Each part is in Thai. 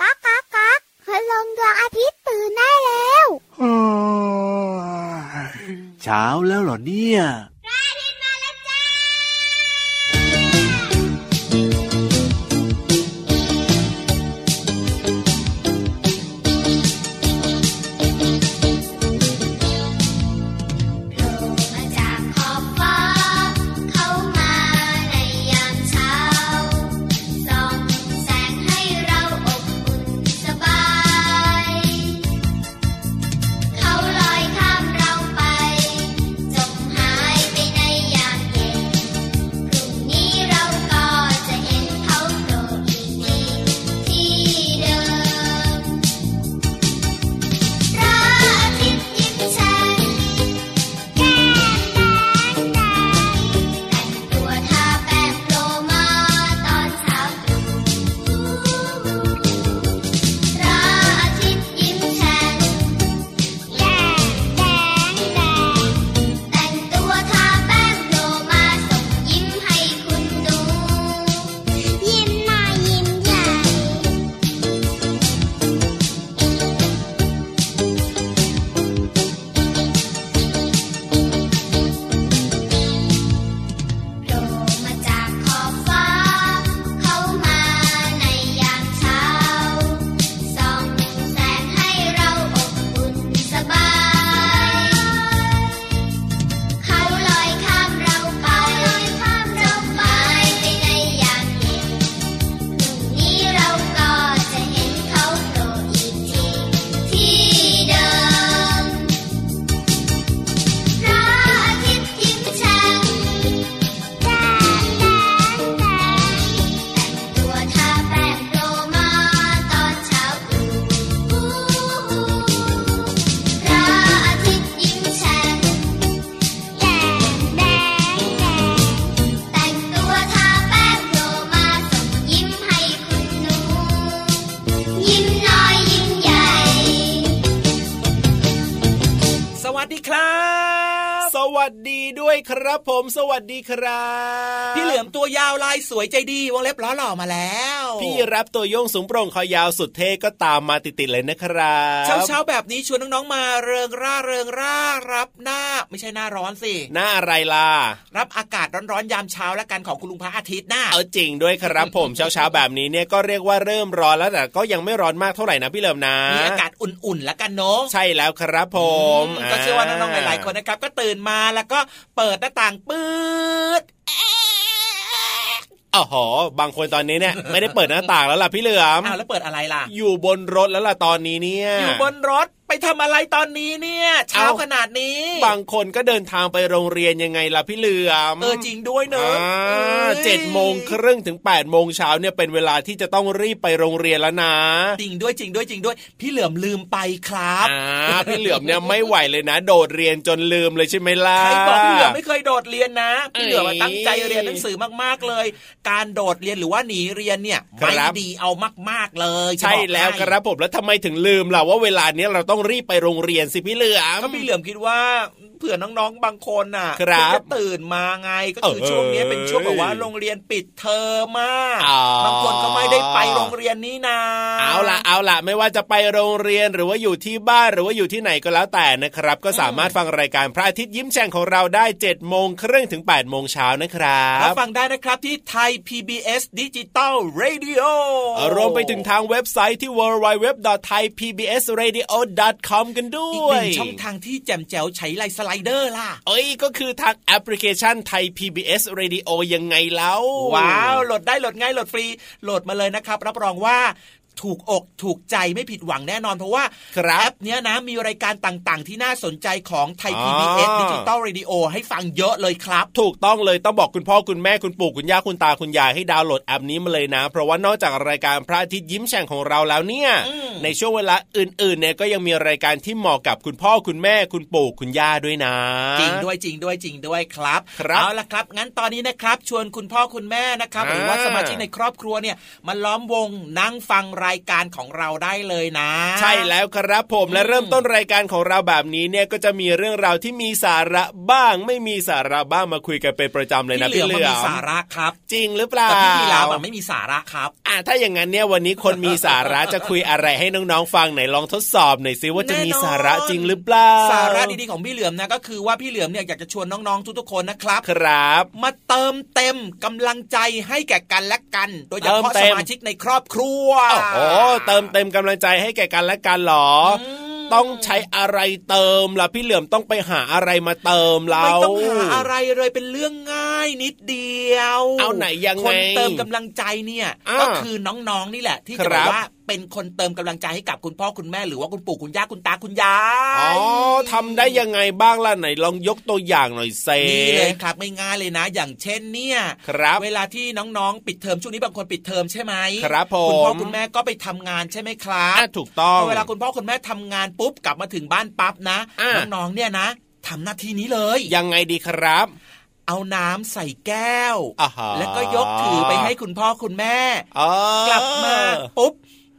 ก๊ากก๊ากก๊ากพลังดวงอาทิตย์ตื่นได้แล้วเช้าแล้วเหรอเนี่ย ครับผมสวัสดีครับ พี่เหลือมตัวยาวลายสวยใจดีวงเล็บล้อหล่อมาแล้ว พี่รับตัวโยงสูงโปร่งคอยาวสุดเท่ก็ตามมาติดๆเลยนะครับเช้าเช้าๆแบบนี้ชวนน้องๆมาเริงร่าเริงร่ารับหน้า ไม่ใช่หน้าร้อนสิหน้าอะไรล่ะรับอากาศร้อนๆยามเช้าและกันของคุณลุงพระอาทิตย์หน้าเอาจริงด้วยครับผมเช้าเช้าๆแบบนี้เนี่ยก็เรียกว่าเริ่มร้อนแล้วแต่ก็ยังไม่ร้อนมากเท่าไหร่นะพี่เหลิมนะมีอากาศอุ่นๆแล้วกันเนาะใช่แล้วครับผมอืมก็เชื่อว่าน้องๆหลายๆคนนะครับก็ตื่นมาแล้วก็เปิดหน้าต่างปืดอ๋อหอบางคนตอนนี้เนี่ยไม่ได้เปิดหน้าต่างแล้วล่ะพี่เหลือมอ้าวแล้วเปิดอะไรล่ะ อยู่บนรถแล้วล่ะตอนนี้เนี่ย อยู่บนรถไปทำอะไรตอนนี้เนี่ยเช้าเอ้าขนาดนี้ บางคนก็เดินทางไปโรงเรียนยังไงล่ะพี่เหลือมเออจริงด้วยเนอะอ่าอ้ยเจ็ดโมงครึ่งถึง8ปดโมงเช้าเนี่ยเป็นเวลาที่จะต้องรีบไปโรงเรียนแล้วนะ จริงด้วยจริงด้วยจริงด้วย พี่เหลือมลืมไปครับอ่าพี่เหลือมเนี่ยไม่ไหวเลยนะ โดดเรียนจนลืมเลยใช่ไหมล่ะใครบอกพี่เหลือมไม่เคยโดดเรียนนะ พี่เหลือมอะเอ้ยตั้งใจเรียนหนังสือมากๆเลย การโดดเรียนหรือว่าหนีเรียนเนี่ยครับไม่ดีเอามากๆเลยจะใช่บอกแล้วให้ครับผมแล้วทำไมถึงลืมล่ะว่าเวลาเนี้ยเราต้องรีบไปโรงเรียนสิพี่เหลือมก็พี่เหลือมคิดว่าเผื่อน้องๆบางคนน่ะครับเพิ่งจะตื่นมาไงก็คือเออช่วงนี้เป็นช่วงแบบว่าโรงเรียนปิดเทอมมากอ๋อบางคนก็ไม่ได้ไปโรงเรียนนี้นะเอาล่ะเอาล่ะไม่ว่าจะไปโรงเรียนหรือว่าอยู่ที่บ้านหรือว่าอยู่ที่ไหนก็แล้วแต่นะครับ ก็สามารถฟังรายการพระอาทิตย์ยิ้มแฉ่งของเราได้7จ็ดโมงครึ่งถึง8ปดโมงเช้านะครับรับฟังได้นะครับที่ไทย PBS Digital Radio รวมไปถึงทางเว็บไซต์ที่ www.thaipbsradio.com กันด้อีกวหยนึ่งช่องทางที่แจ่มแจ๋วใช้ไลน์สไลเดอร์ล่ะ เอ้ยก็คือทางแอปพลิเคชันไทย PBS Radio ยังไงแล้ว ว้าว โหลดได้โหลดง่ายโหลดฟรี โหลดมาเลยนะครับ รับรองว่า ถูกอกถูกใจไม่ผิดหวังแน่นอนเพราะว่าครับแอปเนี้ยนะมีรายการต่างๆ ที่น่าสนใจของไทยอ๋อ PBS Digital Radio ให้ฟังเยอะเลยครับ ถูกต้องเลยต้องบอกคุณพ่อคุณแม่คุณปู่คุณย่าคุณตาคุณยายให้ดาวน์โหลดแอปนี้มาเลยนะ เพราะว่านอกจากรายการพระอาทิตย์ยิ้มแฉ่งของเราแล้วเนี่ยอืมในช่วงเวลาอื่นๆเนี่ยก็ยังมีรายการที่เหมาะกับคุณพ่อคุณแม่คุณปู่คุณย่าด้วยนะ จริงด้วยจริงด้วยจริงด้วยครับครับเอาละครับงั้นตอนนี้นะครับ ชวนคุณพ่อคุณแม่นะครับอ่าหรือว่าสมาชิกในครอบครัวเนี่ยมาล้อมวงนั่งฟังรายการของเราได้เลยนะ ใช่แล้วครับผมและอืมเริ่มต้นรายการของเราแบบนี้เนี่ยก็จะมีเรื่องราวที่มีสาระบ้าง ไม่มีสาระบ้างมาคุยกันเป็นประจำเลยนะพี่พี่เหเหลืลืออมันมีสาระครับ จริงหรือเปล่าแต่พี่ยีราฟอะไม่มีสาระครับอ้อะถ้าอย่างนั้นเนี่ยวันนี้คนมีสาระจะคุยอะไรให้น้องๆฟังไหนลองทดสอบหน่อยซิว่าจะมีสาระจริงหรือเปล่าสาระดีๆของพี่เหลือมนะก็คือว่าพี่เหลือมเนี่ยอยากจะชวนน้องๆทุกๆคนนะครับครับ มาเติมเต็มกำลังใจให้แก่กันและกัน โดยเฉพาะเติมเต็สมมาชิกในครอบครัวโอ้เติมเต็มกำลังใจให้แก่กันและกันเหรออต้องใช้อะไรเติมล่ะพี่เหลือมต้องไปหาอะไรมาเติมเราไม่ต้องหาอะไรเลยเป็นเรื่องง่ายนิดเดียว เอาไหนยังไงคนเติมกำลังใจเนี่ยอ่าก็คือน้องๆนี่แหละที่คจะรัแบบบว่าเป็นคนเติมกำลังใจให้กับคุณพ่อคุณแม่หรือว่าคุณปู่คุณย่าคุณตาคุณยายอ๋อทำได้ยังไงบ้างล่ะไหนลองยกตัวอย่างหน่อยเซนี่เลยครับไม่ง่ายเลยนะ อย่างเช่นเนี่ยครับเวลาที่น้องๆ ปิดเทอมช่วงนี้บางคนปิดเทอมใช่ไหมครับผมคุณพ่อคุณแม่ก็ไปทำงานใช่ไหมครับอะถูกต้องพอเวลาคุณพ่อคุณแม่ทำงานปุ๊บกลับมาถึงบ้านปั๊บนะอะน้องๆเนี่ยนะทำหน้าที่นี้เลย ยังไงดีครับเอาน้ำใส่แก้วอ่าฮะแล้วก็ยกถือไปให้คุณพ่อคุณแม่อ๋อกลับมาปุ๊บ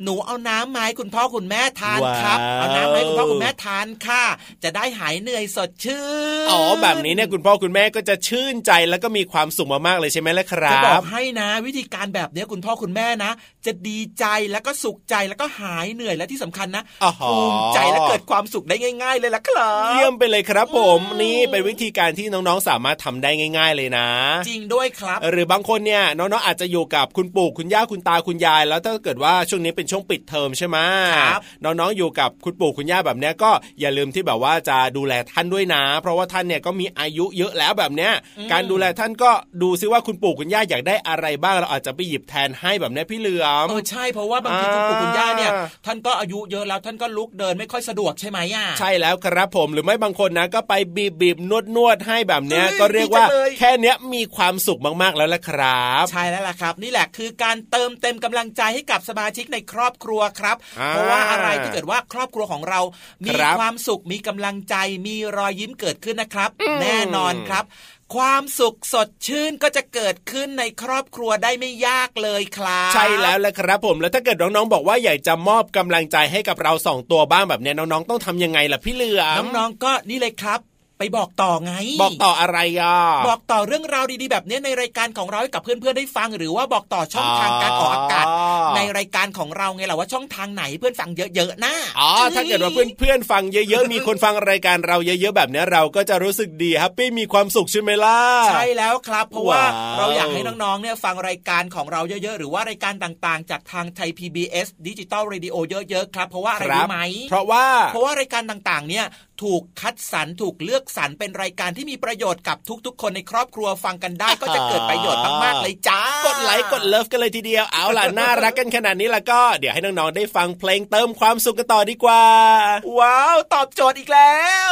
หนูเอาน้ำมาให้คุณพ่อคุณแม่ทานครับว้าวเอาน้ำมาให้คุณพ่อคุณแม่ทานค่ะ จะได้หายเหนื่อยสดชื่น อ๋อแบบนี้เนี่ยคุณพ่อคุณแม่ก็จะชื่นใจแล้วก็มีความสุขมากๆเลยใช่ไหมล่ะครัจะบอบกให้นะ วิธีการแบบเนี้ยคุณพ่อคุณแม่นะ จะดีใจแล้วก็สุขใจแล้วก็หายเหนื่อยและที่สำคัญนะอ๋อภูมิใจและเกิดความสุขได้ง่าย ๆ เลยล่ะครับ เยี่ยมไปเลยครับผมนี่เป็นวิธีการที่น้องๆสามารถทำได้ง่าย ๆ เลยนะ จริงด้วยครับ หรือบางคนเนี่ยน้องๆอาจจะอยู่กับคุณปู่คุณย่าคุณตาคุณยาย แล้วถ้าเกิดว่าช่วงนี้เป็นช่วงปิดเทอมใช่ไหมครับน้องๆอยู่กับคุณปู่คุณย่าแบบเนี้ยก็อย่าลืมที่แบบว่าจะดูแลท่านด้วยนะ เพราะว่าท่านเนี่ยก็มีอายุเยอะแล้วแบบเนี้ยการดูแลท่านก็ดูซิว่าคุณปู่คุณย่าอยากได้อะไรบ้างเราอาจจะไปหยิบแทนให้แบบเนี้ยพี่เหลือมเออใช่เพราะว่าบางทีอ่าคุณปู่คุณย่าเนี่ยท่านก็อายุเยอะแล้วท่านก็ลุกเดินไม่ค่อยสะดวกใช่ไหมอะใช่แล้วครับผมหรือไม่บางคนนะก็ไปบีบบีบนวดนวดให้แบบเนี้ยเฮ้ยก็เรียกว่าดีจังเลยแค่เนี้ยมีความสุขมากๆแล้วละครับ ใช่แล้วล่ะครับ นี่แหละคือการเติมเต็มกำลังใจให้กับสมาชิกในครอบครัวครับอ่าเพราะว่าอะไรที่เกิดว่าครอบครัวของเรา มีครับความสุขมีกำลังใจมีรอยยิ้มเกิดขึ้นนะครับ แน่นอนครับความสุขสดชื่นก็จะเกิดขึ้นในครอบครัวได้ไม่ยากเลยครับ ใช่แล้วแหละครับผมแล้วถ้าเกิดน้องๆบอกว่าอยากจะมอบกำลังใจให้กับเราสองตัวบ้างแบบเนี้ยน้องๆต้องทำยังไงล่ะพี่เหลือมน้องๆก็นี่เลยครับ ไปบอกต่อไง บอกต่ออะไรอะบอกต่อเรื่องราวดีๆแบบนี้ในรายการของเราให้กับเพื่อนๆได้ฟังหรือว่าบอกต่อช่องทางการออกอากาศอ๋อในรายการของเราไงล่ะว่าช่องทางไหนเพื่อนฟังเยอะๆนะอ๋อถ้าเกิดว่าเพื่อนๆฟังเยอะๆมีคนฟังรายการเราเยอะๆแบบเนี้ยเราก็จะรู้สึกดี happy มีความสุขใช่ไหมล่ะใช่แล้วครับเพราะว่าว้าวเราอยากให้น้องๆเนี่ยฟังรายการของเราเยอะๆหรือว่ารายการต่างๆ จากทางไทย PBS Digital Radio เยอะๆครับเพราะว่าอะไรครับรู้ไหมเพราะว่าเพราะว่ารายการต่างๆเนี่ยถูกคัดสรรถูกเลือกสรรเป็นรายการที่มีประโยชน์กับทุกๆ คนในครอบครัวฟังกันได้ก็จะเกิดประโยชน์มากๆเลยจ้ากดไลค์กด love กันเลยทีเดียวเอาล่ะน่ารักกันขนาดนี้แล้วก็เดี๋ยวให้น้องๆได้ฟังเพลงเติมความสุขกันต่อดีกว่า ว้าว ตอบโจทย์อีกแล้ว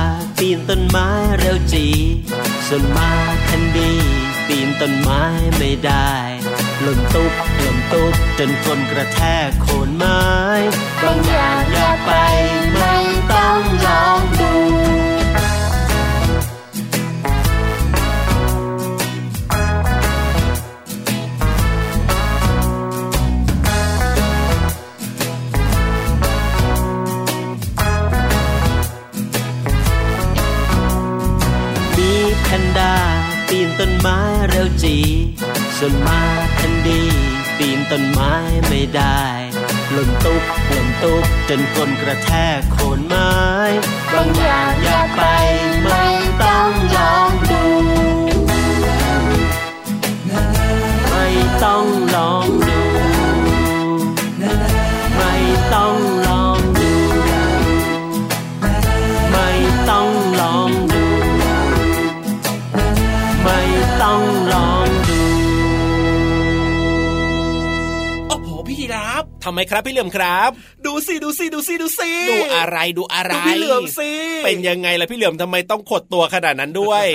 นต้นไม้เร็วจี ส่วนมาคันดีปีนต้นไม้ไม่ได้หล่นตุ๊บหล่นตุ๊บจนคนกระแทกโคนไม้ บางอย่างอยากไป ส่วนมาทันดี ปีนต้นไม้ไม่ได้หล่นตุ๊บหล่นตุ๊บจนก้นกระแทกโคนไม้บางอย่างอยากไปไม่ต้องลองดู ไม่ต้องลองดู ทำไมครับพี่เหลือมครับ ดูสิดูสิดูสิดูสิดูอะไรดูอะไรดูพี่เหลือมสิเป็นยังไงล่ะพี่เหลือมทำไมต้องขดตัวขนาดนั้นด้วย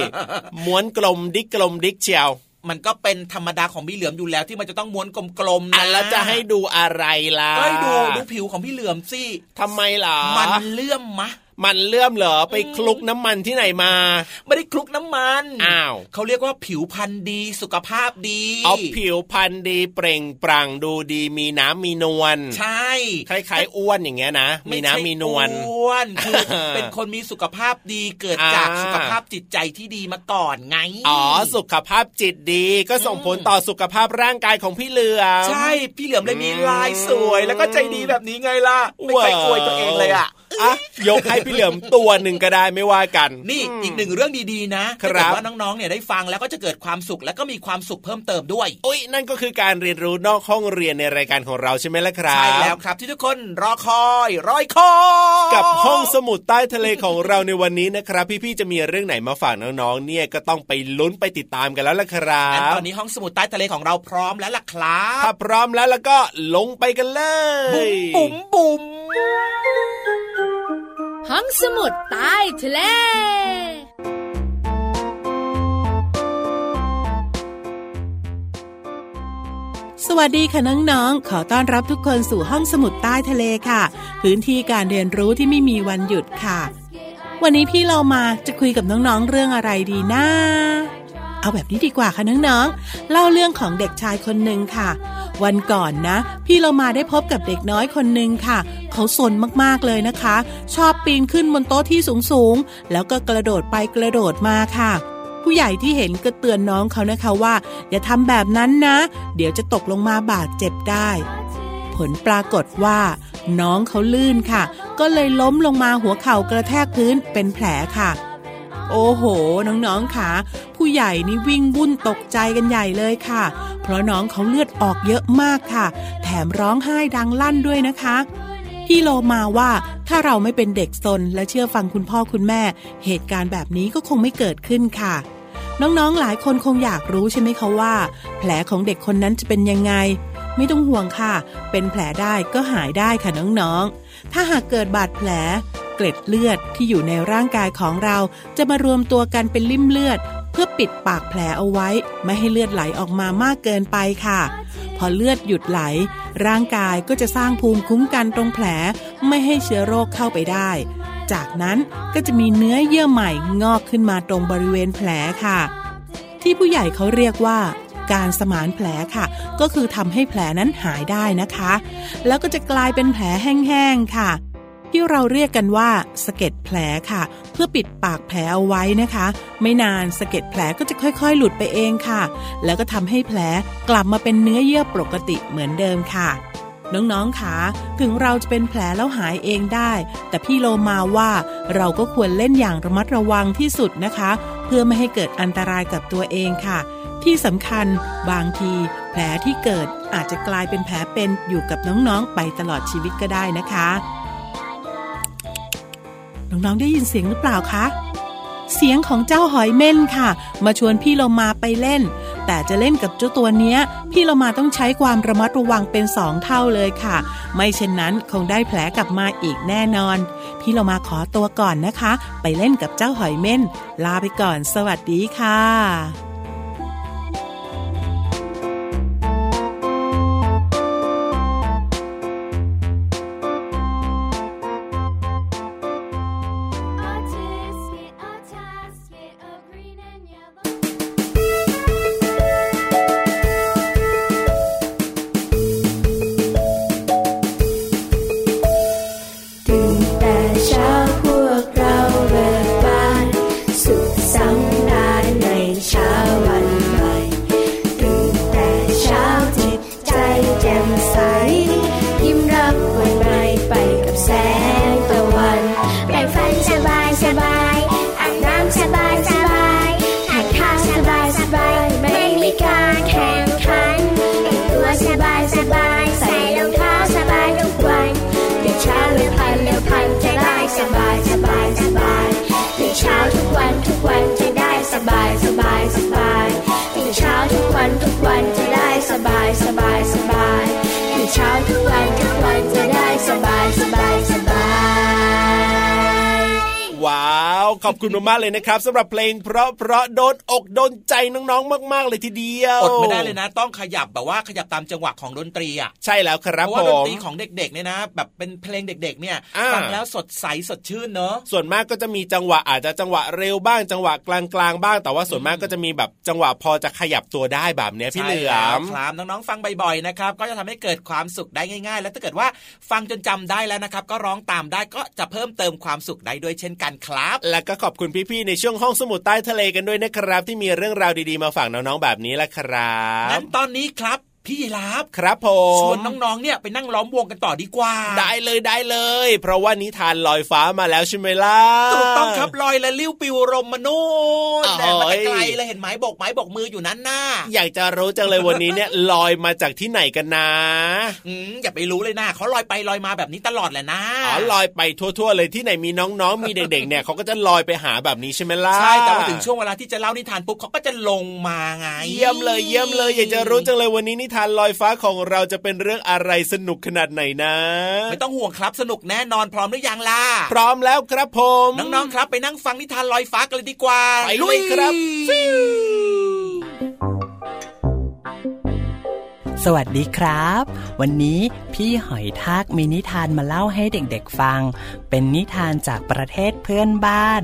ม้วนกลมดิกกลมดิกเชียวมันก็เป็นธรรมดาของพี่เหลือมอยู่แล้วที่มันจะต้องม้วนกลมๆอะนะแล้วจะให้ดูอะไรล่ะก็ให้ดูดูผิวของพี่เหลือมสิทำไมล่ะมันเลื่อมมะ มันเลื่อมเหรอไปคลุกน้ำมันที่ไหนมา ไม่ได้คลุกน้ำมันอ้าวเขาเรียกว่าผิวพรรณดีสุขภาพดีเอาผิวพรรณดีเปล่งปลั่งดูดีมีน้ำมีนวลใช่คล้ายๆอ้วนอย่างเงี้ยนะมีน้ำมีนวลไใช่อ้วนคือเป็นคนมีสุขภาพดีเกิดจากอ่าสุขภาพจิตใจที่ดีมาก่อนไงอ๋อสุขภาพจิตดีก็ส่งผลต่อสุขภาพร่างกายของพี่เหลือมใช่พี่เหลือมเลยมีลายสวย แล้วก็ใจดีแบบนี้ไงล่ะไม่เคยอวยตัวเองเลยอะ อะยกให้พี่เหลือมตัวหนึ่งก็ได้ไม่ว่ากัน นี่อีกหนึ่งเรื่องดีๆนะครับถ้าเกิดว่าน้องๆเนี่ยได้ฟังแล้วก็จะเกิดความสุขแล้วก็มีความสุขเพิ่มเติมด้วยอุ้ยนั่นก็คือการเรียนรู้นอกห้องเรียนในรายการของเราใช่ไหมล่ะครับใช่แล้วครับที่ทุกคนรอคอยรอยคอยกับห้องสมุดใต้ทะเลของเราในวันนี้นะครับ พี่ๆจะมีเรื่องไหนมาฝากน้องๆเนี่ยก็ต้องไปลุ้นไปติดตามกันแล้วล่ะครังั้นบตอนนี้ห้องสมุดใต้ทะเลของเราพร้อมแล้วล่ะครับถ้าพร้อมแล้วแล้วก็ลงไปกันเลยบุ๋มบุ๋ม ห้องสมุดใต้ทะเลสวัสดีค่ะน้องๆ ขอต้อนรับทุกคนสู่ห้องสมุดใต้ทะเลค่ะ พื้นที่การเรียนรู้ที่ไม่มีวันหยุดค่ะ วันนี้พี่เรามาจะคุยกับน้องๆ เรื่องอะไรดีนะ เอาแบบนี้ดีกว่าค่ะน้องๆ เล่าเรื่องของเด็กชายคนหนึ่งค่ะ วันก่อนนะ พี่เรามาได้พบกับเด็กน้อยคนหนึ่งค่ะ เขาสนมากๆเลยนะคะ ชอบปีนขึ้นบนโต๊ะที่สูงๆ แล้วก็กระโดดไปกระโดดมาค่ะ ผู้ใหญ่ที่เห็นก็เตือนน้องเขานะคะว่า อย่าทำแบบนั้นนะ เดี๋ยวจะตกลงมาบาดเจ็บได้ ผลปรากฏว่า น้องเขาลื่นค่ะ ก็เลยล้มลงมาหัวเข่ากระแทกพื้นเป็นแผลค่ะโอ้โห น้องๆค่ะ ผู้ใหญ่นี่วิ่งวุ่นตกใจกันใหญ่เลยค่ะ เพราะน้องเขาเลือดออกเยอะมากค่ะ แถมร้องไห้ดังลั่นด้วยนะคะ พี่โลมาว่าถ้าเราไม่เป็นเด็กซนและเชื่อฟังคุณพ่อคุณแม่ เหตุการณ์แบบนี้ก็คงไม่เกิดขึ้นค่ะ น้องๆหลายคนคงอยากรู้ใช่ไหมคะว่า แผลของเด็กคนนั้นจะเป็นยังไง ไม่ต้องห่วงค่ะ เป็นแผลได้ก็หายได้ค่ะน้องๆ ถ้าหากเกิดบาดแผล เกล็ดเลือดที่อยู่ในร่างกายของเรา จะมารวมตัวกันเป็นลิ่มเลือด เพื่อปิดปากแผลเอาไว้ ไม่ให้เลือดไหลออกมามากเกินไปค่ะ พอเลือดหยุดไหล ร่างกายก็จะสร้างภูมิคุ้มกันตรงแผลไม่ให้เชื้อโรคเข้าไปได้ จากนั้นก็จะมีเนื้อเยื่อใหม่งอกขึ้นมาตรงบริเวณแผลค่ะ ที่ผู้ใหญ่เขาเรียกว่าการสมานแผลค่ะ ก็คือทำให้แผลนั้นหายได้นะคะ แล้วก็จะกลายเป็นแผลแห้งๆค่ะ ที่เราเรียกกันว่าสะเก็ดแผลค่ะ เพื่อปิดปากแผลเอาไว้นะคะ ไม่นานสะเก็ดแผลก็จะค่อยๆ หลุดไปเองค่ะ แล้วก็ทำให้แผลกลับมาเป็นเนื้อเยื่อปกติเหมือนเดิมค่ะน้องๆคะถึงเราจะเป็นแผลแล้วหายเองได้ แต่พี่โลมาว่าเราก็ควรเล่นอย่างระมัดระวังที่สุดนะคะ เพื่อไม่ให้เกิดอันตรายกับตัวเองค่ะ ที่สำคัญบางที แผลที่เกิดอาจจะกลายเป็นแผลเป็นอยู่กับน้องๆ ไปตลอดชีวิตก็ได้นะคะ น้องๆได้ยินเสียงหรือเปล่าคะเสียงของเจ้าหอยเม่นค่ะ มาชวนพี่เรามาไปเล่น แต่จะเล่นกับเจ้าตัวเนี้ย พี่เรามาต้องใช้ความระมัดระวังเป็นสองเท่าเลยค่ะ ไม่เช่นนั้นคงได้แผลกลับมาอีกแน่นอน พี่เรามาขอตัวก่อนนะคะ ไปเล่นกับเจ้าหอยเม่น ลาไปก่อน สวัสดีค่ะ ขอบคุณมากๆเลยนะครับสำหรับเพลง เพราะเพราะโดนอกโดนใจน้องๆ มาก ๆ เลยทีเดียวอดไม่ได้เลยนะ ต้องขยับแบบว่าขยับตามจังหวะของดนตรีอะใช่แล้วคเพรับราะผว่าดนมตรีของเด็กๆเนี่ยนะ แบบเป็นเพลงเด็ก ๆ เนี่ยอ่าฟังแล้วสดใสสดชื่นเนอะส่วนมากก็จะมีจังหวะอาจจะจังหวะเร็วบ้างจังหวะกลางๆบ้าง แต่ว่าส่วนมากก็จะมีแบบจังหวะพอจะขยับตัวได้แบบเนี้ยพี่เหลือใช่แล้วมครับน้องๆฟังบ่อยๆนะครับก็จะทำให้เกิดความสุขได้ง่าย ๆ แล้วถ้าเกิดว่าฟังจนจำได้แล้วนะครับก็ร้องตามได้ก็จะเพิ่มเติมความสุขได้ด้วยเช่นกันครับ และก็ขอบคุณพี่ๆในช่วงห้องสมุดใต้ทะเลกันด้วยนะครับ ที่มีเรื่องราวดีๆมาฝากน้องๆแบบนี้ละครับงั้นตอนนี้ครับ พี่ยีราฟครับผมชวนน้องๆเนี่ยไปนั่งล้อมวงกันต่อดีกว่า ได้เลยได้เลย เพราะว่านิทานลอยฟ้ามาแล้วใช่ไหมล่ะถูกต้องครับลอยและลิ้วปิวรมมนุษย์โอ้ยแต่มาแต่ไกลเลยเห็นไหมบกไม้บกมืออยู่นั้นน่ะอยากจะรู้จังเลยวันนี้เนี่ยลอยมาจากที่ไหนกันนะอืมอย่าไปรู้เลยนะเขาลอยไปลอยมาแบบนี้ตลอดแหละนะอ๋อลอยไปทั่ว ๆ เลยที่ไหนมีน้องๆมีเด็กๆเนี่ยเขาก็จะลอยไปหาแบบนี้ใช่ไหมล่ะใช่แต่ว่าถึงช่วงเวลาที่จะเล่านิทานปุ๊บเขาก็จะลงมาไงเยี่ยมเลยเยี่ยมเลย อยากจะรู้จังเลยวันนี้นิทานลอยฟ้าของเราจะเป็นเรื่องอะไรสนุกขนาดไหนนะ ไม่ต้องห่วงครับสนุกแน่นอนพร้อมหรือยังล่ะ พร้อมแล้วครับผม น้องๆครับไปนั่งฟังนิทานลอยฟ้ากันเลยดีกว่าไปเลยครับ สวัสดีครับ วันนี้พี่หอยทากมีนิทานมาเล่าให้เด็กๆฟัง เป็นนิทานจากประเทศเพื่อนบ้าน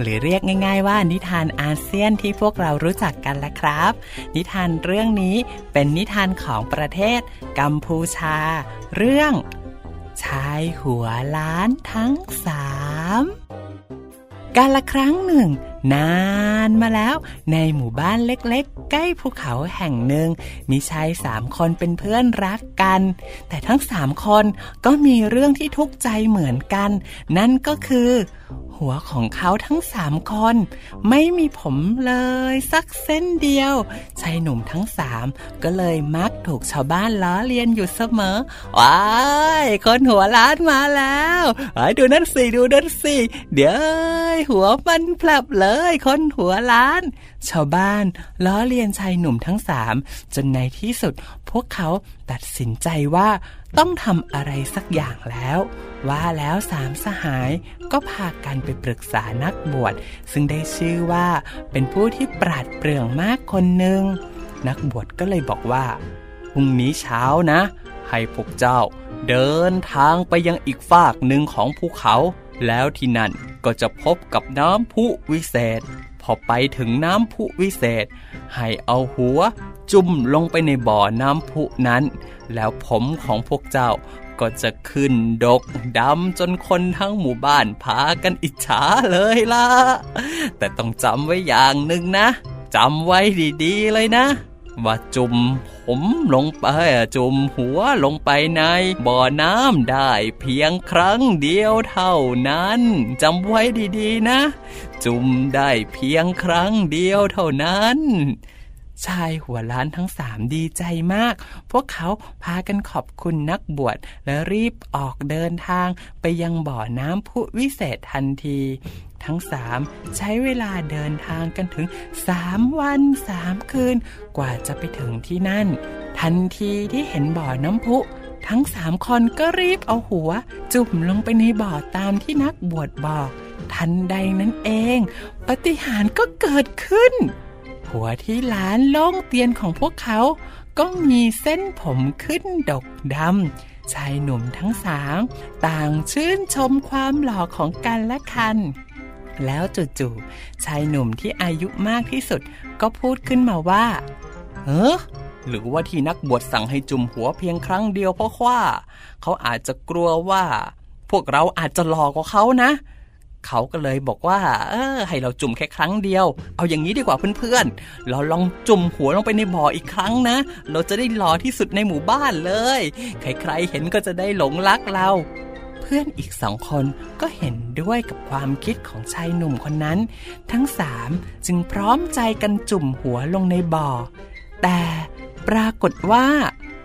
หรือเรียกง่าย ๆ ว่านิทานอาเซียนที่พวกเรารู้จักกันละครับ นิทานเรื่องนี้เป็นนิทานของประเทศกัมพูชา เรื่อง ชายหัวล้านทั้งสามการละครั้งหนึ่ง นานมาแล้ว ในหมู่บ้านเล็กๆ ใกล้ภูเขาแห่งหนึ่ง มีชายสามคนเป็นเพื่อนรักกัน แต่ทั้งสามคนก็มีเรื่องที่ทุกข์ใจเหมือนกัน นั่นก็คือ หัวของเขาทั้งสามคน ไม่มีผมเลยสักเส้นเดียวชายหนุ่มทั้งสามก็เลยมักถูกชาวบ้านล้อเลียนอยู่เสมอว้ายคนหัวล้านมาแล้วไอ้ดูนั่นสิดูนั่นสิเดี๋ยวหัวมันพลับเลยย คนหัวล้าน ชาวบ้านล้อเลียนชายหนุ่มทั้งสามจนในที่สุด พวกเขาตัดสินใจว่าต้องทำอะไรสักอย่างแล้ว ว่าแล้วสามสหายก็พากันไปปรึกษานักบวชซึ่งได้ชื่อว่าเป็นผู้ที่ปราดเปรื่องมากคนหนึ่งนักบวชก็เลยบอกว่าพรุ่งนี้เช้านะ ให้พวกเจ้าเดินทางไปยังอีกฝากหนึ่งของภูเขา แล้วที่นั่นก็จะพบกับน้ำพุวิเศษ พอไปถึงน้ำพุวิเศษ ให้เอาหัวจุ่มลงไปในบ่อน้ำพุนั้น แล้วผมของพวกเจ้าก็จะขึ้นดกดำจนคนทั้งหมู่บ้านพากันอิจฉาเลยล่ะ แต่ต้องจำไว้อย่างหนึ่งนะจำไว้ดีๆเลยนะ ว่าจุ่มผมลงไปจุ่มหัวลงไปในบ่อน้ำได้เพียงครั้งเดียวเท่านั้นจำไว้ดีๆนะ จุ่มได้เพียงครั้งเดียวเท่านั้นชายหัวล้านทั้งสามดีใจมาก พวกเขาพากันขอบคุณนักบวชและรีบออกเดินทางไปยังบ่อน้ำพุวิเศษทันที ทั้งสามใช้เวลาเดินทางกันถึงสามวันสามคืน กว่าจะไปถึงที่นั่น ทันทีที่เห็นบ่อน้ำพุ ทั้งสามคนก็รีบเอาหัว จุ่มลงไปในบ่อตามที่นักบวชบอก ทันใดนั้นเอง ปฏิหารก็เกิดขึ้น หัวที่ล้านล่องเตียนของพวกเขา ก็มีเส้นผมขึ้นดกดำชายหนุ่มทั้งสามต่างชื่นชมความหล่อของกันและกัน แล้วจู่ๆชายหนุ่มที่อายุมากที่สุดก็พูดขึ้นมาว่า เออหรือว่าที่นักบวชสั่งให้จุ่มหัวเพียงครั้งเดียวเพราะว่า เขาอาจจะกลัวว่า พวกเราอาจจะหลอกกว่าเขานะ เขาก็เลยบอกว่า เออ ให้เราจุ่มแค่ครั้งเดียว เอาอย่างนี้ดีกว่าเพื่อนๆ เราลองจุ่มหัวลงไปในบ่ออีกครั้งนะ เราจะได้หล่อที่สุดในหมู่บ้านเลย ใครๆเห็นก็จะได้หลงรักเรา พื่อนอีกสองคนก็เห็นด้วยกับความคิดของชายหนุ่มคนนั้น ทั้งสามจึงพร้อมใจกันจุ่มหัวลงในบ่อ แต่ปรากฏว่า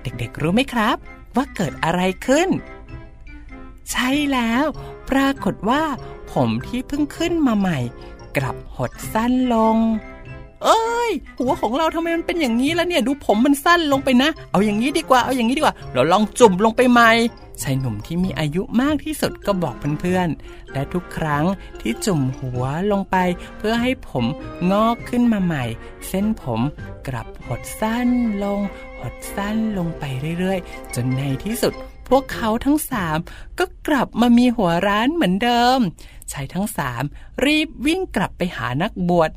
เด็กๆรู้ไหมครับ ว่าเกิดอะไรขึ้น ใช่แล้ว ปรากฏว่า ผมที่เพิ่งขึ้นมาใหม่ กลับหดสั้นลงเอ้ย หัวของเราทำไมมันเป็นอย่างนี้แล้วเนี่ย ดูผมมันสั้นลงไปนะ เอาอย่างนี้ดีกว่า เอาอย่างนี้ดีกว่า เราลองจุ่มลงไปใหม่ ชายหนุ่มที่มีอายุมากที่สุดก็บอกเพื่อนๆ และทุกครั้งที่จุ่มหัวลงไปเพื่อให้ผมงอกขึ้นมาใหม่ เส้นผมกลับหดสั้นลง หดสั้นลงไปเรื่อยๆ จนในที่สุดพวกเขาทั้งสามก็กลับมามีหัวร้านเหมือนเดิมชายทั้งสามรีบวิ่งกลับไปหานักบวช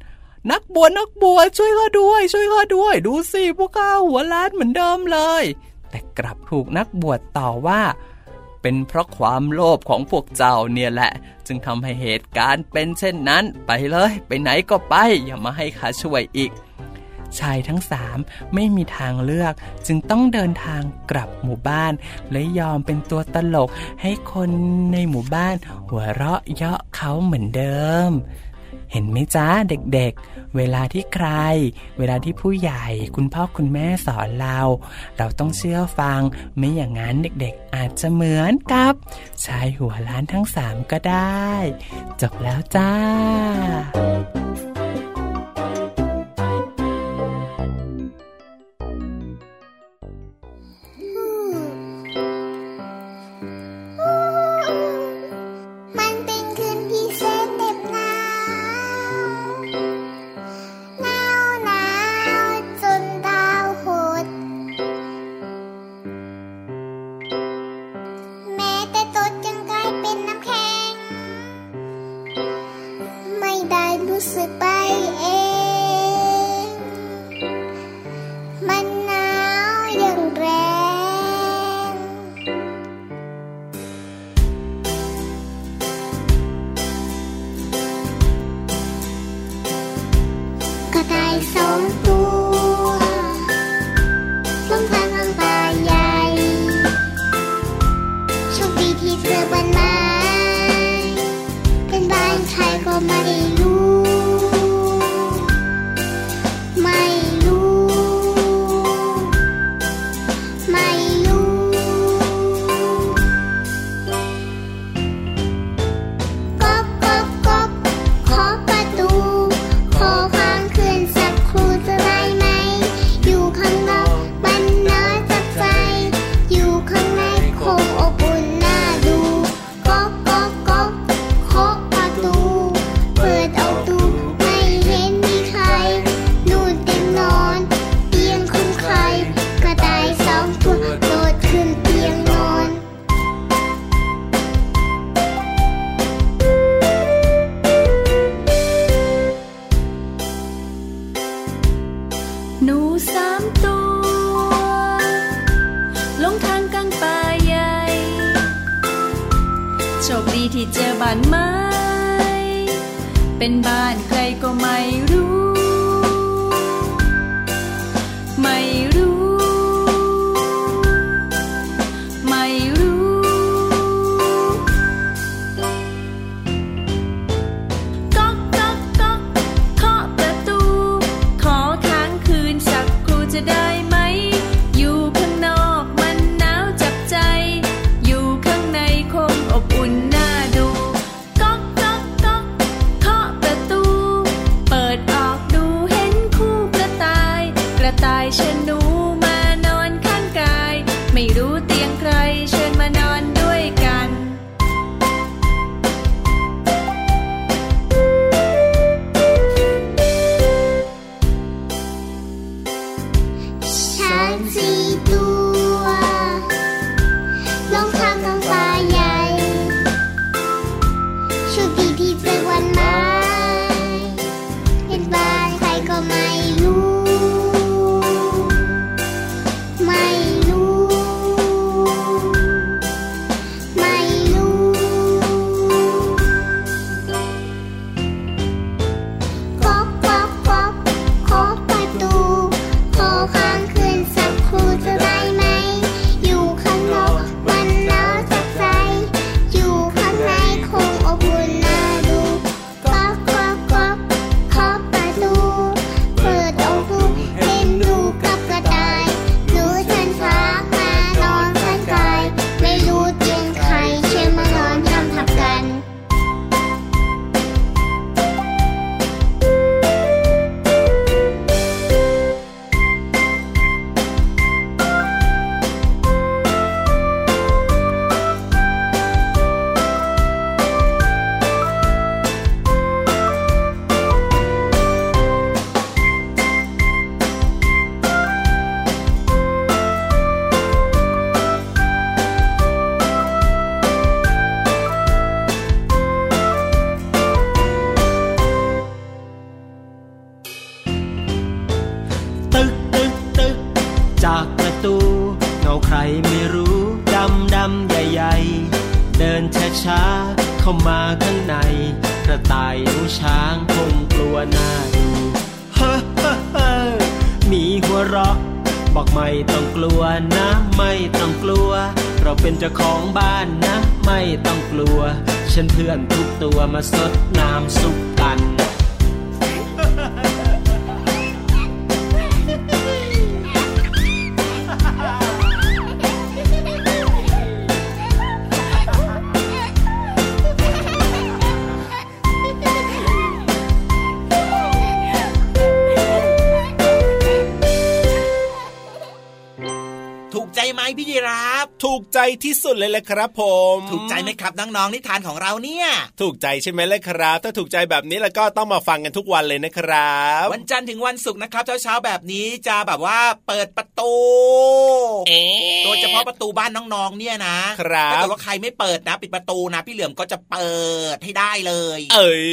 นักบวชนักบวชช่วยข้าด้วย ช่วยข้าด้วย ดูสิพวกข้าหัวล้านเหมือนเดิมเลย แต่กลับถูกนักบวชต่อว่า เป็นเพราะความโลภของพวกเจ้าเนี่ยแหละ จึงทำให้เหตุการณ์เป็นเช่นนั้น ไปเลย ไปไหนก็ไป อย่ามาให้ข้าช่วยอีก ชายทั้งสามไม่มีทางเลือก จึงต้องเดินทางกลับหมู่บ้าน และยอมเป็นตัวตลกให้คนในหมู่บ้าน หัวเราะเยาะเขาเหมือนเดิม เห็นไหมจ้าเด็กๆ เวลาที่ใคร เวลาที่ผู้ใหญ่คุณพ่อคุณแม่สอนเรา เราต้องเชื่อฟัง ไม่อย่างนั้นเด็กๆ อาจจะเหมือนกับชายหัวล้านทั้งสามก็ได้ จบแล้วจ้า ไพี่ยีราฟถูกใจที่สุดเลยแหละครับ ผม ถูกใจไหมครับน้องๆนิทานของเราเนี่ย ถูกใจใช่ไหมเลยครับ ถ้าถูกใจแบบนี้แล้วก็ต้องมาฟังกันทุกวันเลยนะครับ วันจันทร์ถึงวันศุกร์นะครับเช้าๆแบบนี้จะแบบว่าเปิดประตูเอ๊ะโดยเฉพาะประตูบ้านน้องๆเนี่ยนะครับถ้าเกิดว่าใครไม่เปิดนะ ปิดประตูนะพี่เหลือมก็จะเปิดให้ได้เลย เอ้ย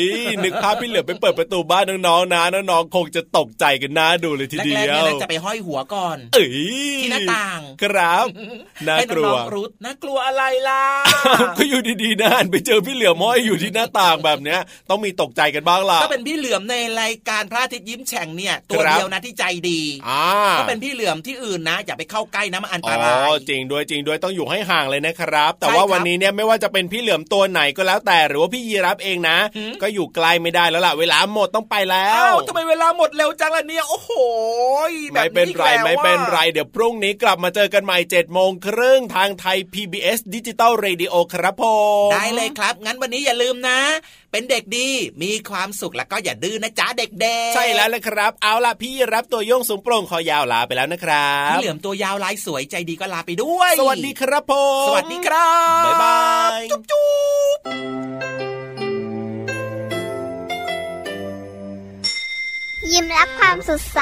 นึกภาพพี่เหลือไปเปิดประตูบ้านน้องๆนะน้องๆคงจะตกใจกันน่าดูเลยทีเดีแรกๆยเนี่ยวนะจะไปห้อยหัวก่อน เอ้ยที่หน้าต่าง ครับน่าให้กลัน้วองๆรู้น่ากลัวอะไรล่ะก็อยู่ดีๆนะหันไปเจอพี่เหลือมห้อยอยู่ที่หน้าต่างแบบเนี้ย ต้องมีตกใจกันบ้างล่ะก็เป็นพี่เหลือมในรายการพระอาทิตย์ยิ้มแฉ่งเนี่ย ตัวครับเดียวนะที่ใจดีอ่าก็เป็นพี่เหลือมที่อื่นนะ อย่าไปเข้าใกล้นะมันอันตอ๋รายอจริงด้วยจริงด้วยต้องอยู่ให้ห่างเลยนะครับ แต่ใช่ว่าครับวันนี้เนี่ยไม่ว่าจะเป็นพี่เหลือมตัวไหนก็แล้วแต่ หรือว่าพี่ยีรับเองนะหืมก็อยู่ไกลไม่ได้แล้วล่ะเวลาหมดต้องไปแล้วอ้าวทำไมเวลาหมดเร็วจังล่ะเนี่ยโอ้โหแบบไม่เป็นไรอีกแล้วไม่เป็นไรอะเดี๋ยวพรุ่งนี้กลับมาเจอกันใหม่เจ็ดโมงครึ่งทางไทย PBS Digital Radio ครับผมได้เลยครับ งั้นวันนี้อย่าลืมนะ เป็นเด็กดีมีความสุขแล้วก็อย่าดื้อนะจ๊ะเด็กๆ ใช่แล้วเลยครับ เอาล่ะพี่ยีราฟตัวโย่งสูงโปร่งคอยาวลาไปแล้วนะครับพี่เหลือมตัวยาวลายสวยใจดีก็ลาไปด้วย สวัสดีครับผมสวัสดีครับบ๊ายบายจุ๊บจุ๊บยิ้มรับความสดใส